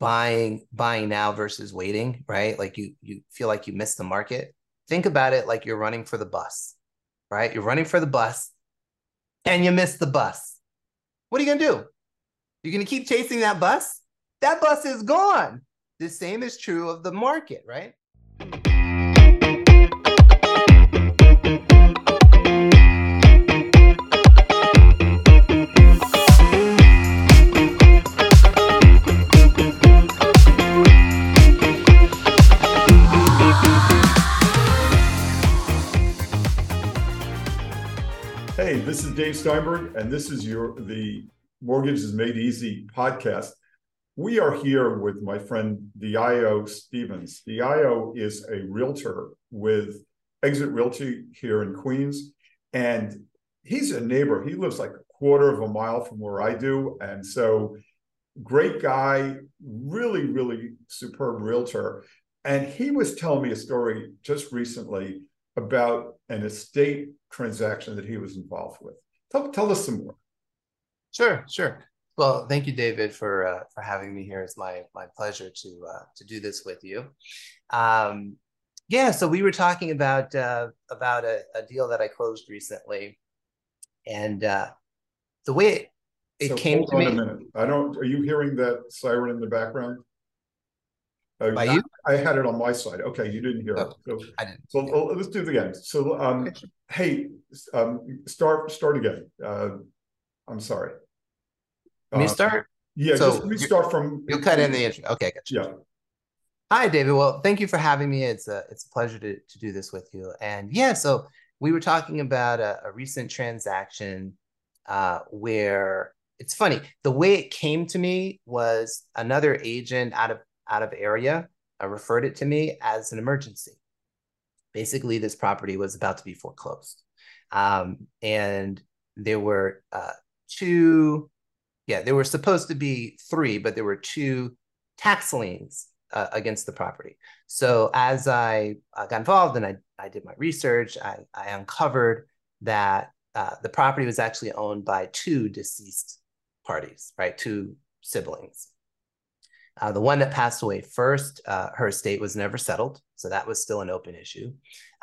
buying buying now versus waiting, right? Like you you feel like you missed the market. Think about it like you're running for the bus, right? You're running for the bus and you miss the bus. What are you going to do? You're going to keep chasing that bus? That bus is gone. The same is true of the market, right? This is Dave Steinberg, and this is your the Mortgages Made Easy podcast. We are here with my friend Diallo Stevens. Diallo is a realtor with Exit Realty here in Queens, and he's a neighbor. He lives like a quarter of a mile from where I do, and so great guy, really, really superb realtor. And he was telling me a story just recently about an estate transaction that he was involved with. Tell, tell us some more. Sure, sure. Well, thank you, David, for uh, for having me here. It's my my pleasure to uh, to do this with you. Um, yeah, so we were talking about uh, about a, a deal that I closed recently, and uh, the way it, it so came to me. a minute. I don't. Are you hearing that siren in the background? By you? I had it on my side. Okay, you didn't hear oh, it. So, I didn't. So yeah. let's do it again. So, um, hey, um, start start again. Uh, I'm sorry. Me uh, start? Yeah, so just me start from. You'll cut in the intro. Okay, gotcha. Yeah. Hi, David. Well, thank you for having me. It's a it's a pleasure to to do this with you. And yeah, so we were talking about a, a recent transaction uh, where it's funny. The way it came to me was another agent out of out of area uh, referred it to me as an emergency. Basically, this property was about to be foreclosed. Um, and there were uh, two, yeah, there were supposed to be three, but there were two tax liens uh, against the property. So as I uh, got involved and I, I did my research, I, I uncovered that uh, the property was actually owned by two deceased parties, right? Two siblings. Uh, the one that passed away first, uh, her estate was never settled, so that was still an open issue,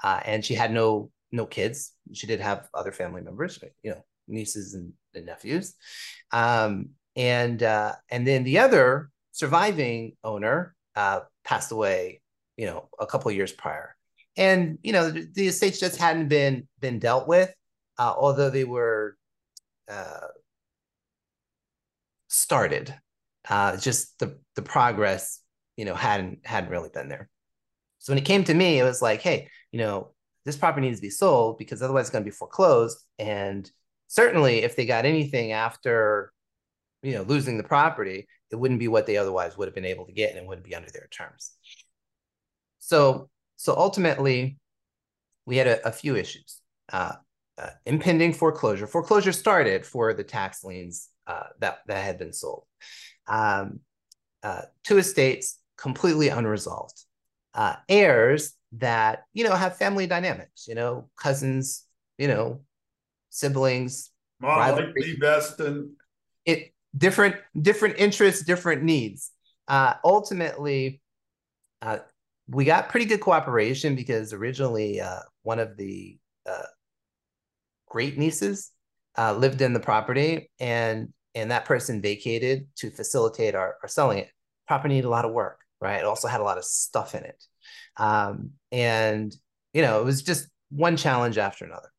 uh, and she had no no kids. She did have other family members, you know, nieces and, and nephews, um, and uh, and then the other surviving owner uh, passed away, you know, a couple years prior, and you know the, the, estates just hadn't been been dealt with, uh, although they were started uh, just the the progress, you know, hadn't hadn't really been there. So when it came to me, it was like, hey, you know, this property needs to be sold because otherwise it's going to be foreclosed. And certainly, if they got anything after, you know, losing the property, it wouldn't be what they otherwise would have been able to get, and it wouldn't be under their terms. So, so ultimately, we had a, a few issues. Uh, uh, impending foreclosure. Foreclosure started for the tax liens uh, that that had been sold um, uh, two estates completely unresolved, uh, heirs that you know have family dynamics, you know, cousins, you know, siblings, Mom me best, and it different different interests, different needs. Uh, ultimately, uh, we got pretty good cooperation because originally uh, one of the uh, great nieces uh, lived in the property, and and that person vacated to facilitate our, our selling it. Property needed a lot of work, right? It also had a lot of stuff in it. Um, and, you know, it was just one challenge after another.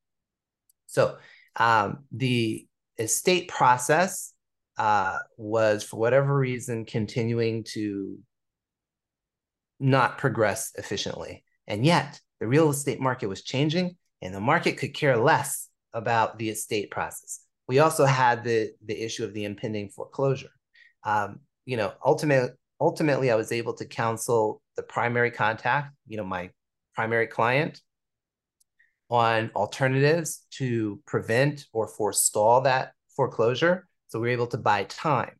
So um, the estate process uh, was, for whatever reason, continuing to not progress efficiently. And yet, the real estate market was changing, and the market could care less about the estate process we also had the the issue of the impending foreclosure. Um, you know, ultimately, ultimately, I was able to counsel the primary contact, you know, my primary client, on alternatives to prevent or forestall that foreclosure. So we were able to buy time,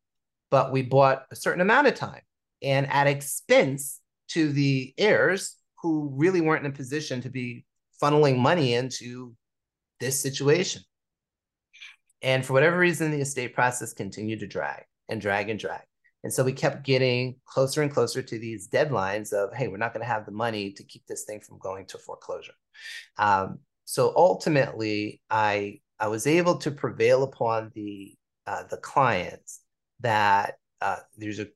but we bought a certain amount of time and at expense to the heirs who really weren't in a position to be funneling money into this situation. And for whatever reason, the estate process continued to drag and drag and drag. And so we kept getting closer and closer to these deadlines of, hey, we're not going to have the money to keep this thing from going to foreclosure. Um, so ultimately, I I was able to prevail upon the uh, the clients that uh, there's a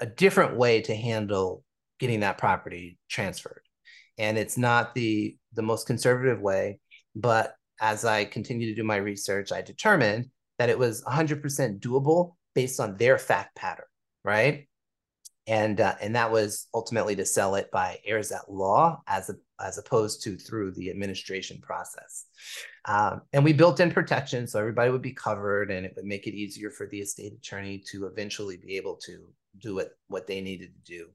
a different way to handle getting that property transferred, and it's not the the most conservative way. But as I continued to do my research, I determined that it was 100% doable based on their fact pattern right? And uh, and that was ultimately to sell it by heirs at law as a, as opposed to through the administration process. Um, and we built in protection so everybody would be covered, and it would make it easier for the estate attorney to eventually be able to do what what they needed to do.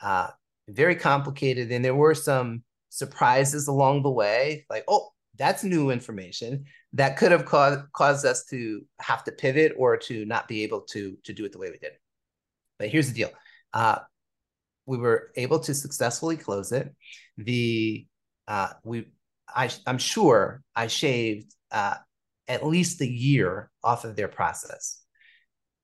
Uh, very complicated, and there were some surprises along the way, like oh that's new information that could have caused caused us to have to pivot or to not be able to to do it the way we did. But here's the deal. Uh, we were able to successfully close it. The uh, we I I'm sure I shaved uh, at least a year off of their process,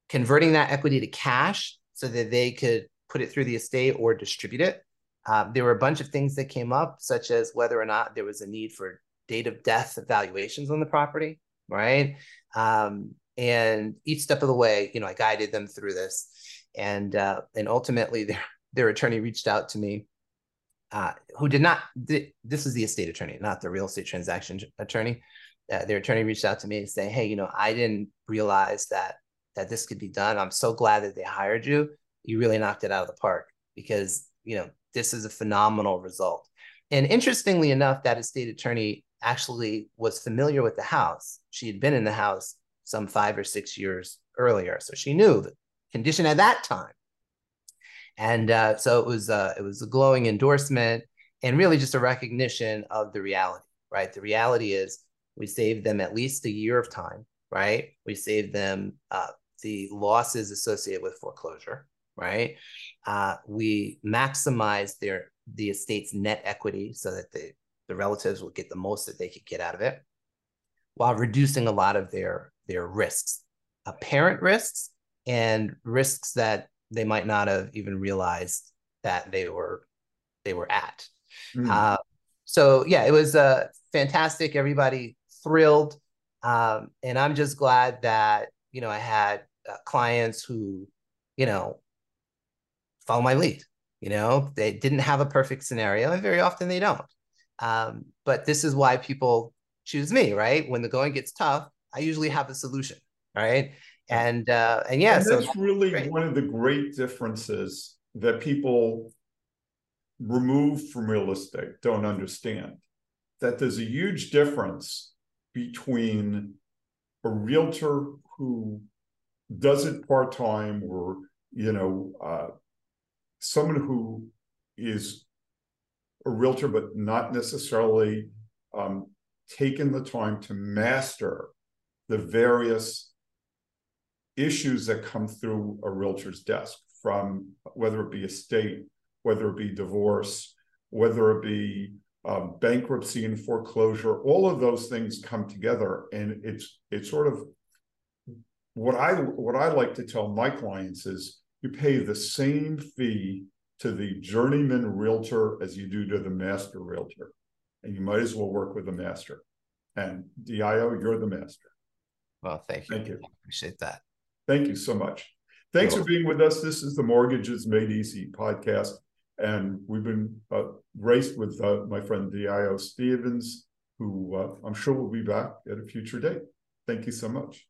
converting that equity to cash so that they could put it through the estate or distribute it. Um, there were a bunch of things that came up, such as whether or not there was a need for date of death evaluations on the property, right? Um, and each step of the way, you know, I guided them through this and uh, and ultimately their their attorney reached out to me, uh, who did not. this is the estate attorney, not the real estate transaction attorney. Uh, their attorney reached out to me and say, "Hey, you know, I didn't realize that that this could be done. I'm so glad that they hired you. You really knocked it out of the park because you know this is a phenomenal result." And interestingly enough, that estate attorney actually was familiar with the house. She had been in the house some five or six years earlier, so she knew the condition at that time. And uh, so it was uh, it was a glowing endorsement and really just a recognition of the reality, right? The reality is we saved them at least a year of time, right? We saved them uh, the losses associated with foreclosure, right? Uh, we maximized their the estate's net equity so that the the relatives will get the most that they could get out of it, while reducing a lot of their their risks, apparent risks, and risks that they might not have even realized that they were they were at. Mm. Uh, so yeah, it was uh, fantastic. Everybody thrilled, um, and I'm just glad that you know I had uh, clients who you know follow my lead. You know, they didn't have a perfect scenario, and very often they don't. Um, but this is why people choose me, right? When the going gets tough, I usually have a solution, right? and uh, and yeah, and so that's really great. one of the great differences that people removed from real estate don't understand that there's a huge difference between a realtor who does it part time or you know uh, someone who is a realtor but not necessarily um, taken the time to master the various issues that come through a realtor's desk from whether it be estate, whether it be divorce, whether it be um, bankruptcy and foreclosure, all of those things come together, and it's it's sort of what I what I like to tell my clients is you pay the same fee to the journeyman realtor as you do to the master realtor, and you might as well work with the master. And Diallo, you're the master. Well, thank you. Thank you. I appreciate that. Thank you so much. Thanks for being with us. This is the Mortgages Made Easy podcast. And we've been uh, graced with uh, my friend Diallo Stevens, who uh, I'm sure will be back at a future date. Thank you so much.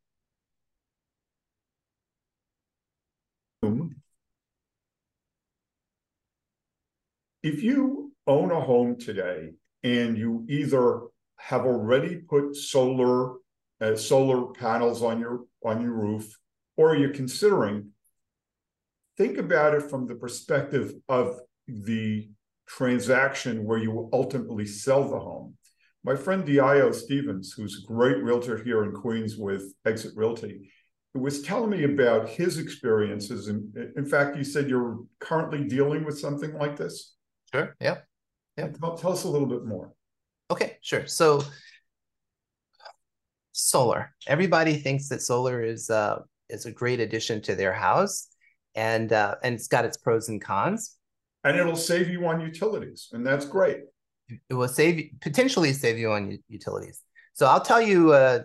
If you own a home today and you either have already put solar uh, solar panels on your on your roof or you're considering, think about it from the perspective of the transaction where you will ultimately sell the home. My friend Diallo Stevens, who's a great realtor here in Queens with Exit Realty, was telling me about his experiences. And in fact, you said you're currently dealing with something like this. Sure. Yeah. Yeah. Tell, tell us a little bit more. Okay, sure. So solar. Everybody thinks that solar is uh, is a great addition to their house. and uh, and it's got its pros and cons. And it'll save you on utilities, and that's great. It will save potentially save you on utilities. So I'll tell you, uh,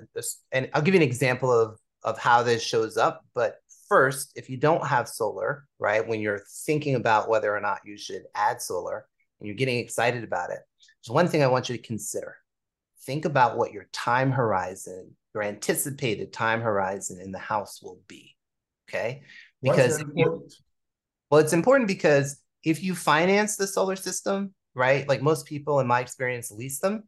and I'll give you an example of of how this shows up. But first, if you don't have solar, right, when you're thinking about whether or not you should add solar, and you're getting excited about it, there's one thing I want you to consider. Think about what your time horizon, your anticipated time horizon in the house will be. Okay. Because well, it's important because if you finance the solar system, right, like most people in my experience lease them,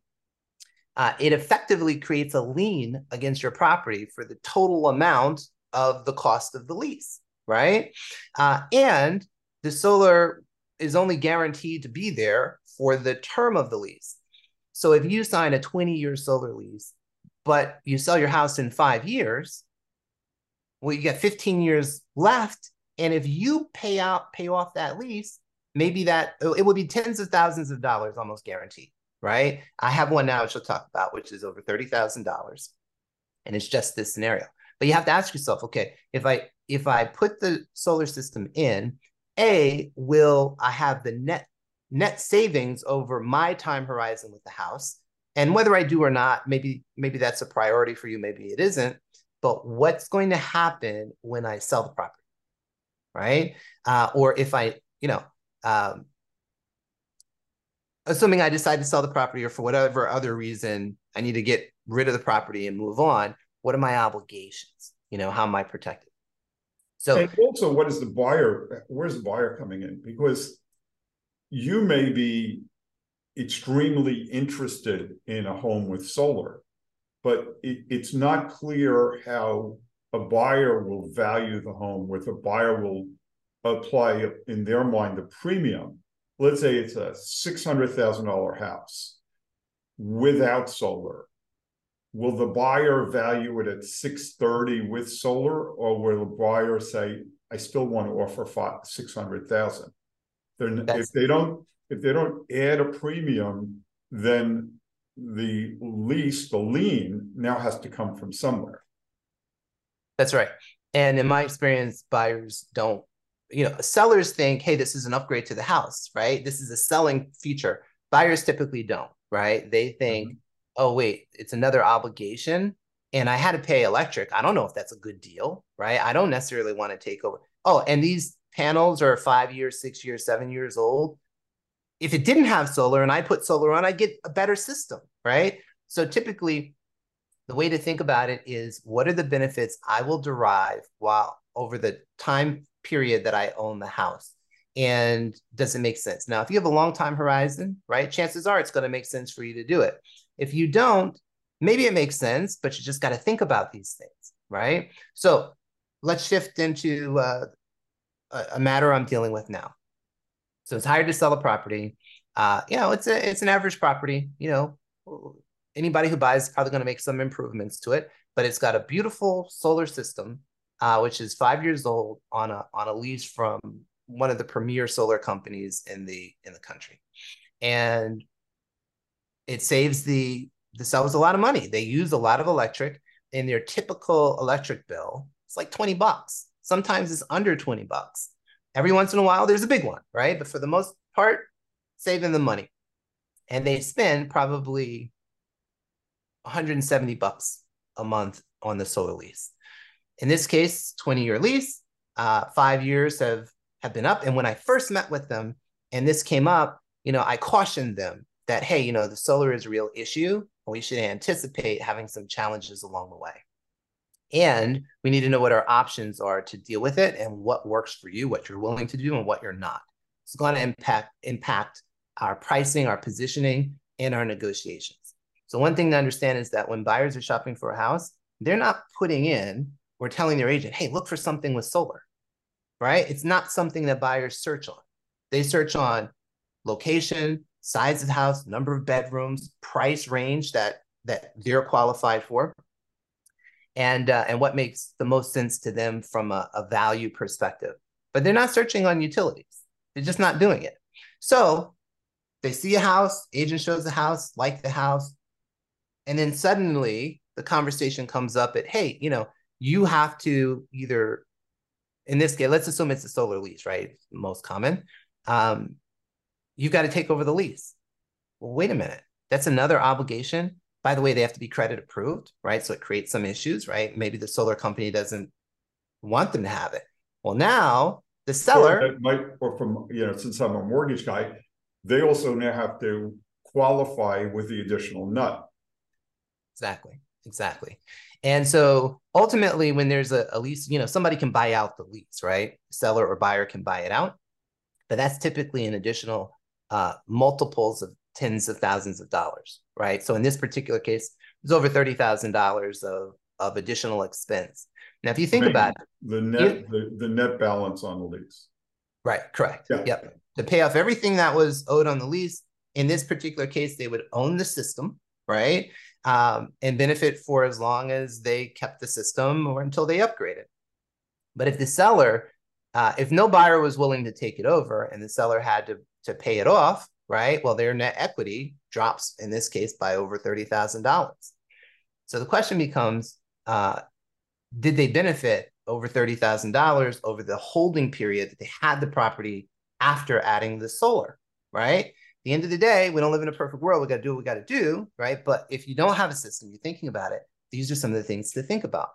uh, it effectively creates a lien against your property for the total amount of the cost of the lease, right? Uh, and the solar is only guaranteed to be there for the term of the lease. So if you sign a 20 year solar lease, but you sell your house in five years, well, you got 15 years left. And if you pay out, pay off that lease, maybe that it would be tens of thousands of dollars almost guaranteed, right? I have one now, which I'll talk about, which is over $30,000. And it's just this scenario. But you have to ask yourself, okay, if I if I put the solar system in, A, will I have the net net savings over my time horizon with the house? And whether I do or not, maybe maybe that's a priority for you, maybe it isn't. But what's going to happen when I sell the property, right? Uh, or if I, you know, um, assuming I decide to sell the property or for whatever other reason I need to get rid of the property and move on, what are my obligations? You know, how am I protected? So and also what is the buyer, where's the buyer coming in? Because you may be extremely interested in a home with solar, but it, it's not clear how a buyer will value the home, with a buyer will apply in their mind the premium. Let's say it's a $600,000 house without solar. Will the buyer value it at 630 with solar, or will the buyer say, I still want to offer five, 600,000? If they don't, if they don't add a premium, then the lease, the lien now has to come from somewhere. That's right. And in my experience, buyers don't you know, sellers think, hey, this is an upgrade to the house, right? This is a selling feature. Buyers typically don't, right? They think, mm-hmm. Oh, wait, it's another obligation. And I had to pay electric. I don't know if that's a good deal, right? I don't necessarily want to take over. Oh, and these panels are five years, six years, seven years old. If it didn't have solar and I put solar on, I get a better system, right? So typically, the way to think about it is what are the benefits I will derive while over the time period that I own the house. And does it make sense? Now, if you have a long time horizon, right, chances are it's going to make sense for you to do it. If you don't, maybe it makes sense, but you just got to think about these things, right? So let's shift into uh, a, a, matter I'm dealing with now. So it's hired to sell a property. Uh, you know, it's a it's an average property. You know, anybody who buys is probably going to make some improvements to it, but it's got a beautiful solar system uh, which is five years old on a on a lease from one of the premier solar companies in the in the country, and it saves the the sellers a lot of money. They use a lot of electric in their typical electric bill. It's like twenty bucks. Sometimes it's under twenty bucks. Every once in a while, there's a big one, right? But for the most part, saving the money, and they spend probably 170 bucks a month on the solar lease in this case, 20 year lease, uh, five years have, have been up. And when I first met with them and this came up, you know, I cautioned them that, hey, you know, the solar is a real issue and we should anticipate having some challenges along the way. And we need to know what our options are to deal with it and what works for you, what you're willing to do and what you're not. It's going to impact impact our pricing, our positioning, and our negotiations. So one thing to understand is that when buyers are shopping for a house, they're not putting in we're telling their agent, hey, look for something with solar, right? It's not something that buyers search on. They search on location, size of the house, number of bedrooms, price range that that they're qualified for, and uh, and what makes the most sense to them from a, a value perspective. But they're not searching on utilities. They're just not doing it. So they see a house, agent shows the house, like the house, and then suddenly the conversation comes up at, hey, you know, you have to either in this case, let's assume it's a solar lease, right? Most common. Um, you've got to take over the lease. Well, wait a minute. That's another obligation. By the way, they have to be credit approved, right? So it creates some issues, right? Maybe the solar company doesn't want them to have it. Well, now the seller or might, or from you know, since I'm a mortgage guy, they also now have to qualify with the additional nut. Exactly. Exactly. And so ultimately, when there's a, a lease, you know, somebody can buy out the lease, right? Seller or buyer can buy it out, but that's typically an additional uh, multiples of tens of thousands of dollars, right? So in this particular case, it's over thirty thousand dollars of of additional expense. Now, if you think about it, the net you, the, the net balance on the lease, right? Correct. Yeah. Yep. To pay off everything that was owed on the lease. In this particular case, they would own the system, right? um, and benefit for as long as they kept the system or until they upgraded. But if the seller, uh, if no buyer was willing to take it over and the seller had to, to pay it off, right? Well, their net equity drops in this case by over $30,000. So the question becomes uh, did they benefit over $30,000 over the holding period that they had the property after adding the solar, right? the end of the day, we don't live in a perfect world. We got to do what we got to do, right? But if you don't have a system, you're thinking about it. These are some of the things to think about.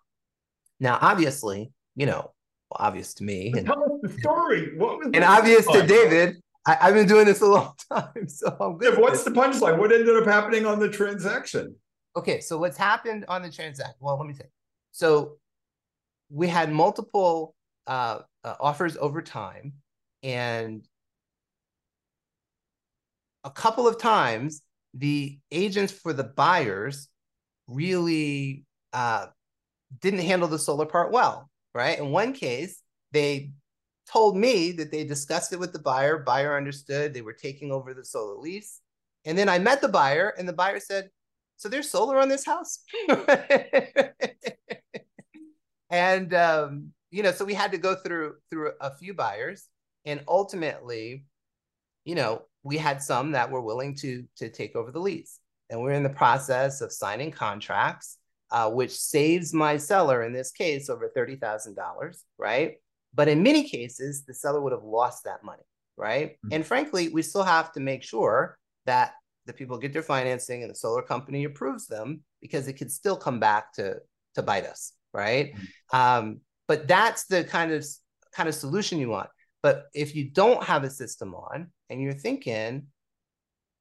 Now, obviously, you know, well, obvious to me, and, tell us the story. What was and obvious to David. I, have been doing this a long time, so I'm good. Yeah, what's the punchline? What ended up happening on the transaction? Okay, so what's happened on the transaction? Well, let me say. So we had multiple uh, uh, offers over time, and a couple of times the agents for the buyers really uh, didn't handle the solar part well, right? In one case, they told me that they discussed it with the buyer. Buyer understood they were taking over the solar lease. And then I met the buyer, and the buyer said, So there's solar on this house? and um, you know, so we had to go through through a few buyers. And ultimately, you know, we had some that were willing to to take over the lease, and we're in the process of signing contracts, uh, which saves my seller in this case over thirty thousand dollars, right? But in many cases, the seller would have lost that money, right? Mm-hmm. And frankly, we still have to make sure that the people get their financing and the solar company approves them because it could still come back to to bite us, right? Mm-hmm. Um, but that's the kind of kind of solution you want. But if you don't have a system on and you're thinking,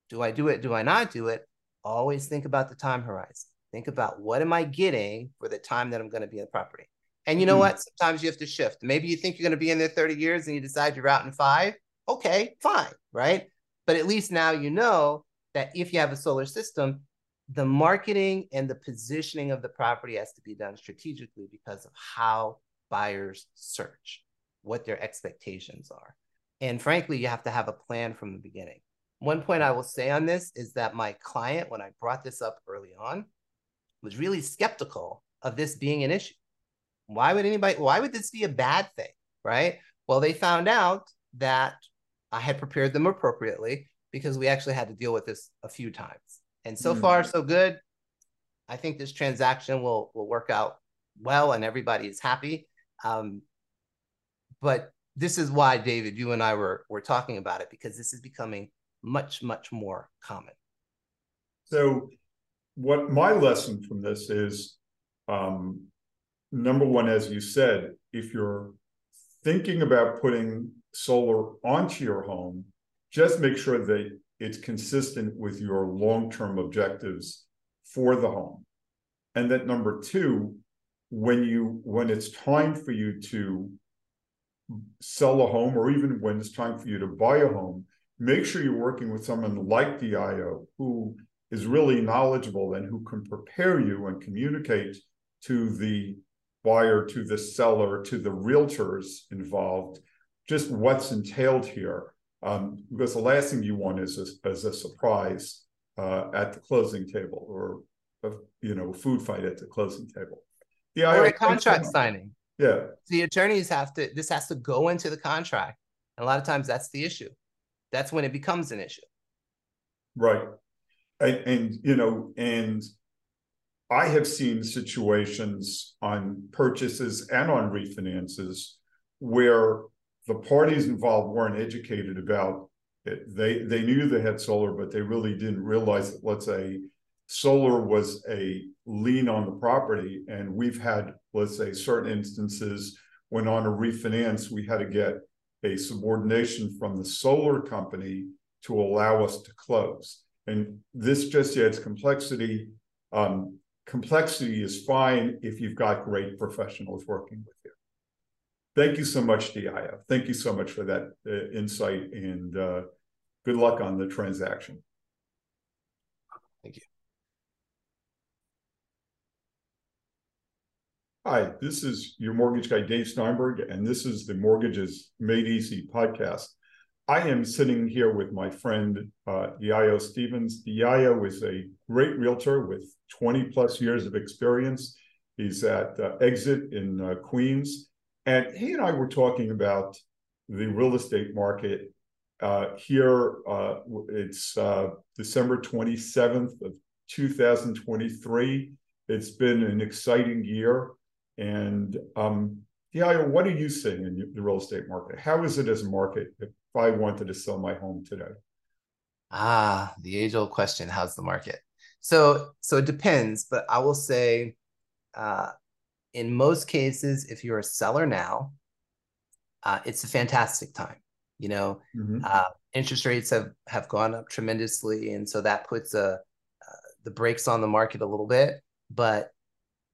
do I do it? Do I not do it? Always think about the time horizon. Think about what am I getting for the time that I'm going to be in the property. And you know mm-hmm. what? Sometimes you have to shift. Maybe you think you're going to be in there 30 years and you decide you're out in five. Okay, fine, right? But at least now you know that if you have a solar system, the marketing and the positioning of the property has to be done strategically because of how buyers search what their expectations are. And frankly, you have to have a plan from the beginning. One point I will say on this is that my client, when I brought this up early on, was really skeptical of this being an issue. Why would anybody, why would this be a bad thing? Right. Well, they found out that I had prepared them appropriately because we actually had to deal with this a few times. And so mm. far, so good. I think this transaction will will work out well and everybody is happy. Um, but this is why, David, you and I were, were talking about it because this is becoming much, much more common. So, what my lesson from this is um, number one, as you said, if you're thinking about putting solar onto your home, just make sure that it's consistent with your long term objectives for the home. And that number two, when you when it's time for you to sell a home or even when it's time for you to buy a home, make sure you're working with someone like Diallo who is really knowledgeable and who can prepare you and communicate to the buyer, to the seller, to the realtors involved, just what's entailed here. Um, because the last thing you want is a, is a surprise uh, at the closing table or a, you know food fight at the closing table. The or a contract signing. Yeah. The attorneys have to, this has to go into the contract. And a lot of times that's the issue. That's when it becomes an issue. Right. And, and you know, and I have seen situations on purchases and on refinances where the parties involved weren't educated about it. They they knew they had solar, but they really didn't realize that let's say solar was a lien on the property, and we've had let's say certain instances when on a refinance we had to get a subordination from the solar company to allow us to close. And this just adds complexity. Um, complexity is fine if you've got great professionals working with you. Thank you so much, Diallo. Thank you so much for that uh, insight and uh, good luck on the transaction. Thank you. Hi, this is your mortgage guy, Dave Steinberg, and this is the Mortgages Made Easy podcast. I am sitting here with my friend, uh, Stevens. Diallo is a great realtor with 20 plus years of experience. He's at uh, Exit in uh, Queens. And he and I were talking about the real estate market. Uh, here, uh, it's uh, December 27th of 2023. It's been an exciting year. And um, what are you seeing in the real estate market? How is it as a market if I wanted to sell my home today? Ah, the age old question: How's the market? So, so it depends, but I will say, uh, in most cases, if you're a seller now, uh, it's a fantastic time. You know, mm-hmm. uh, interest rates have have gone up tremendously, and so that puts a uh, the brakes on the market a little bit. But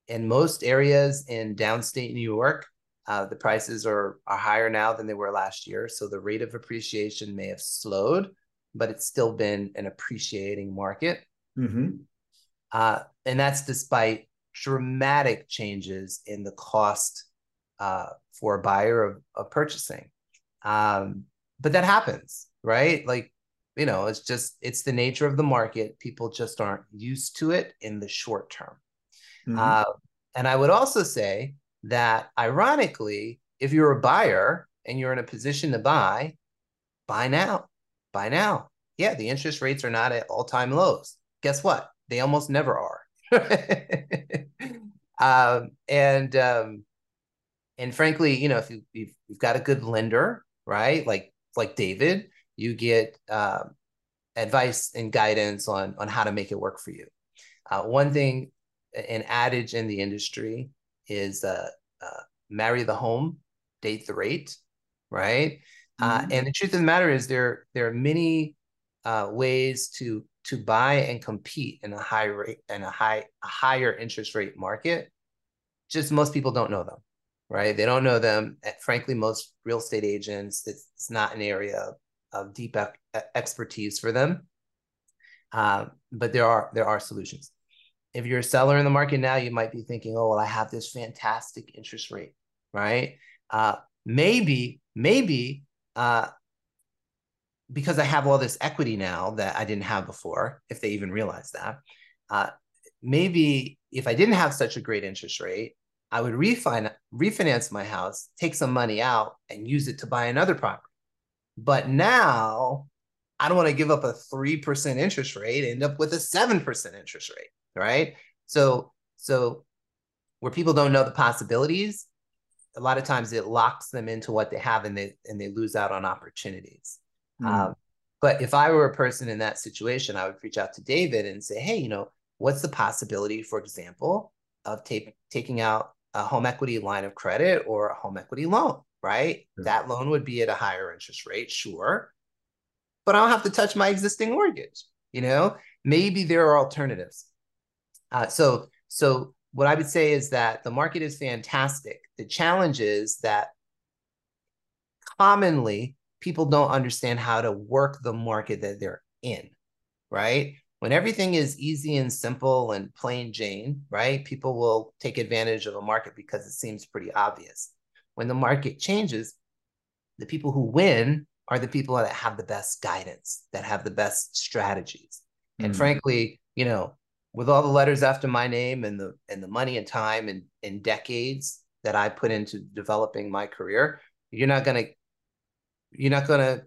in most areas in downstate New York, uh, the prices are are higher now than they were last year, so the rate of appreciation may have slowed, but it's still been an appreciating market. Mm-hmm. Uh, and that's despite dramatic changes in the cost uh, for a buyer of, of purchasing. Um, but that happens, right? Like, you know, it's just, it's the nature of the market. People just aren't used to it in the short term. Mm-hmm. Uh, and I would also say that ironically, if you're a buyer and you're in a position to buy, buy now, buy now. Yeah, the interest rates are not at all time lows. Guess what? They almost never are. um, and um, and frankly, you know, if you, you've, you've got a good lender, right, like like David, you get um, advice and guidance on on how to make it work for you. Uh, one thing, an adage in the industry is uh, uh, marry the home, date the rate, right? Uh, mm-hmm. Uh, and the truth of the matter is there there are many uh, ways to to buy and compete in a high rate and a high a higher interest rate market. Just most people don't know them right? They don't know them. Frankly most real estate agents it's, it's not an area of deep expertise for them. Um, but there are there are solutions if you're a seller in the market now you might be thinking oh well i have this fantastic interest rate right uh, maybe maybe uh, because I have all this equity now that I didn't have before, if they even realize that, uh, maybe if I didn't have such a great interest rate, I would refine, refinance my house, take some money out, and use it to buy another property. But now I don't want to give up a 3% interest rate, end up with a 7% interest rate, right? So, so where people don't know the possibilities, a lot of times it locks them into what they have and they and they lose out on opportunities. Mm. Um, but if I were a person in that situation, I would reach out to David and say, hey, you know, what's the possibility, for example, of ta- taking out a home equity line of credit or a home equity loan, right? That loan would be at a higher interest rate, sure. But I don't have to touch my existing mortgage. You know, maybe there are alternatives. Uh, so, so what I would say is that the market is fantastic. The challenge is that commonly people don't understand how to work the market that they're in, right? When everything is easy and simple and plain Jane, right? People will take advantage of a market because it seems pretty obvious. When the market changes, the people who win are the people that have the best guidance, that have the best strategies. Mm-hmm. And frankly, you know, with all the letters after my name and the and the money and time and, and decades that I put into developing my career, you're not going to you're not to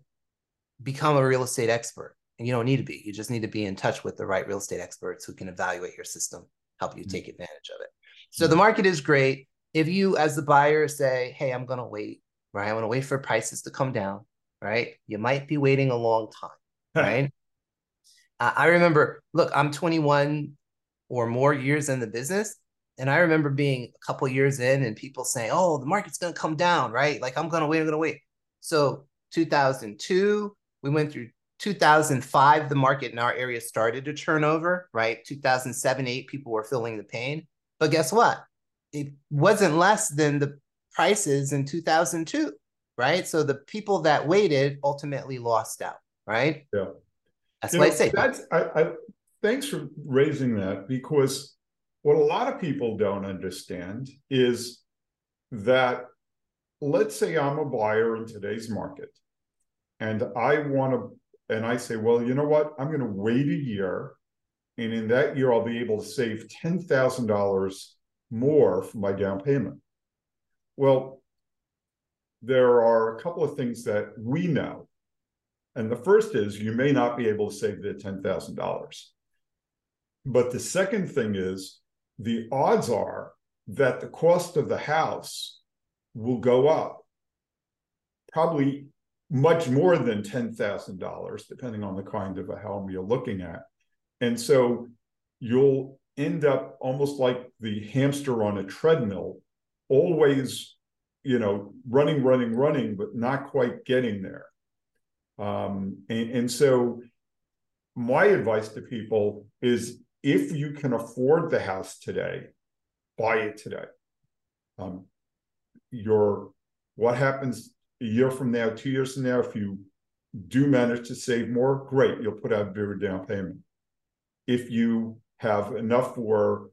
become a real estate expert and you don't need to be you just need to be in touch with the right real estate experts who can evaluate your system help you mm-hmm. take advantage of it so the market is great if you as the buyer say hey i'm going to wait right? I'm gonna wait for prices to come down, right? You might be waiting a long time, right? uh, I remember, look, I'm 21 or more years in the business. And I remember being a couple years in and people saying, oh, the market's going to come down, right? Like, I'm going to wait, I'm going to wait. So 2002, we went through 2005, the market in our area started to turn over, right? 2007, 8, people were feeling the pain. But guess what? It wasn't less than the prices in 2002, right? So the people that waited ultimately lost out, right? Yeah. That's you what know, I say. That's, I, I, thanks for raising that because what a lot of people don't understand is that let's say I'm a buyer in today's market and I want to and I say, well, you know what? I'm going to wait a year. And in that year, I'll be able to save $10,000 more for my down payment. Well, there are a couple of things that we know. And the first is you may not be able to save the $10,000. But the second thing is the odds are that the cost of the house will go up probably much more than $10,000, depending on the kind of a home you're looking at. And so you'll end up almost like the hamster on a treadmill, always, you know, running, running, running, but not quite getting there. Um, and, and so my advice to people is if you can afford the house today, buy it today. Um, your what happens a year from now, two years from now, if you do manage to save more, great, you'll put out a bigger down payment. If you have enough for,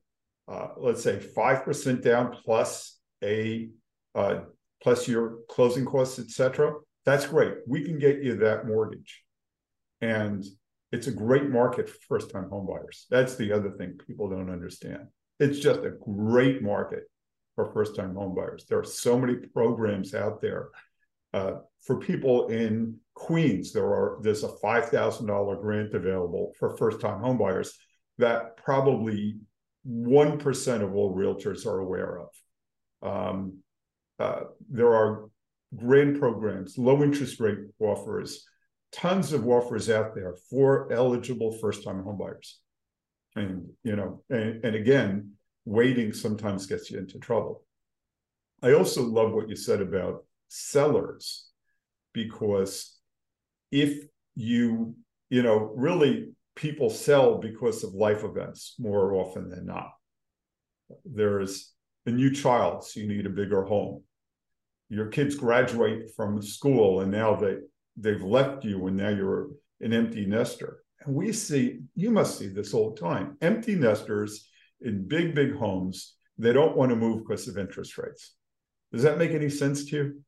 uh, let's say, 5% down plus a uh, plus your closing costs, etc., that's great. We can get you that mortgage. And it's a great market for first-time homebuyers. That's the other thing people don't understand. It's just a great market for first-time homebuyers. There are so many programs out there uh, for people in Queens, there are there's a five thousand dollar grant available for first time homebuyers that probably one percent of all realtors are aware of. Um, uh, there are grant programs, low interest rate offers, tons of offers out there for eligible first time homebuyers. And you know, and, and again, waiting sometimes gets you into trouble. I also love what you said about sellers because if you you know really people sell because of life events more often than not there's a new child so you need a bigger home your kids graduate from school and now they they've left you and now you're an empty nester. And we see you must see this all the time. Empty nesters in big big homes they don't want to move because of interest rates. Does that make any sense to you?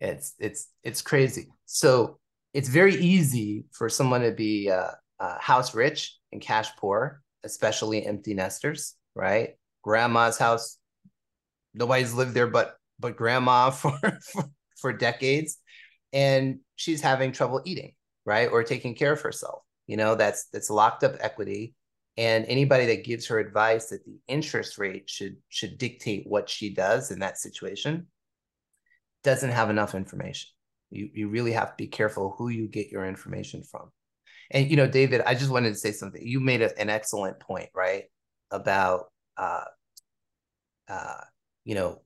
It's it's it's crazy. So it's very easy for someone to be uh, uh, house rich and cash poor, especially empty nesters, right? Grandma's house, nobody's lived there but but grandma for, for for decades, and she's having trouble eating, right, or taking care of herself. You know, that's that's locked up equity. And anybody that gives her advice that the interest rate should should dictate what she does in that situation doesn't have enough information. You, you really have to be careful who you get your information from. And, you know, David, I just wanted to say something. You made a, an excellent point, right? About, uh, uh, you know,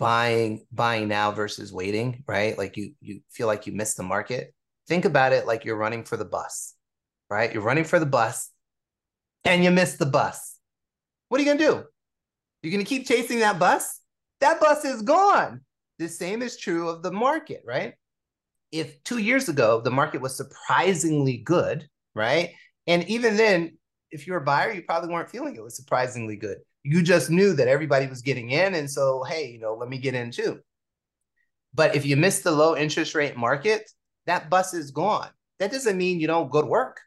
buying buying now versus waiting right? Like you you feel like you missed the market. Think about it like you're running for the bus right? You're running for the bus and you miss the bus. What are you going to do? You're going to keep chasing that bus? That bus is gone. The same is true of the market, right? If two years ago the market was surprisingly good, right? And even then, if you're a buyer, you probably weren't feeling it was surprisingly good. You just knew that everybody was getting in. And so, hey, you know, let me get in too. But if you miss the low interest rate market, that bus is gone. That doesn't mean you don't go to work,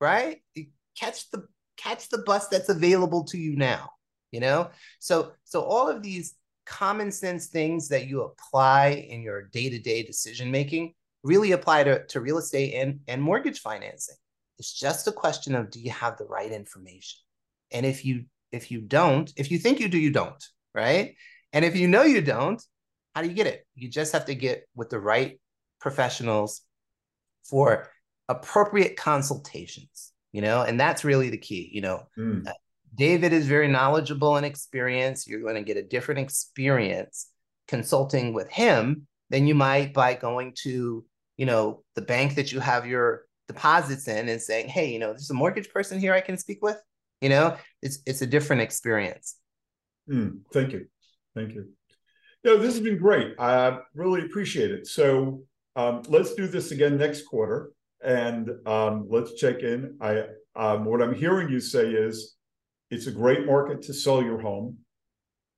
right? You catch the catch the bus that's available to you now, you know? So so all of these common sense things that you apply in your day-to-day decision making really apply to, to real estate and, and mortgage financing it's just a question of do you have the right information and if you if you don't if you think you do you don't right and if you know you don't how do you get it? You just have to get with the right professionals for appropriate consultations, you know, and that's really the key. You know, mm. David is very knowledgeable and experienced. You're going to get a different experience consulting with him than you might by going to, you know, the bank that you have your deposits in and saying, hey, you know, there's a mortgage person here I can speak with. You know, it's it's a different experience. Mm, thank you. Thank you. No, this has been great. I really appreciate it. So um, let's do this again next quarter and um, let's check in. I um, what I'm hearing you say is it's a great market to sell your home,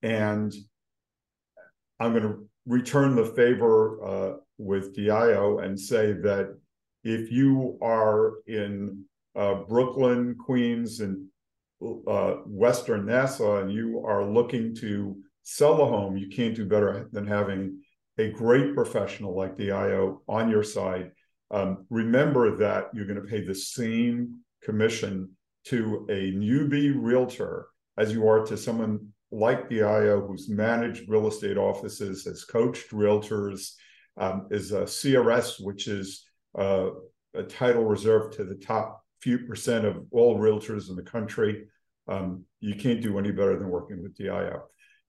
and I'm going to return the favor uh, with Diallo and say that if you are in uh, Brooklyn, Queens, and uh, Western Nassau, and you are looking to sell a home, you can't do better than having a great professional like Diallo on your side. Um, remember that you're going to pay the same commission to a newbie realtor as you are to someone like Diallo who's managed real estate offices, has coached realtors, um, is a CRS, which is uh, a title reserved to the top few percent of all realtors in the country. Um, you can't do any better than working with Diallo.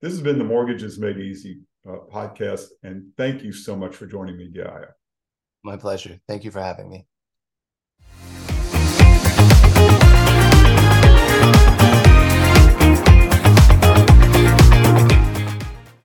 This has been the Mortgages Made Easy uh, podcast, and thank you so much for joining me, Diallo. My pleasure. Thank you for having me.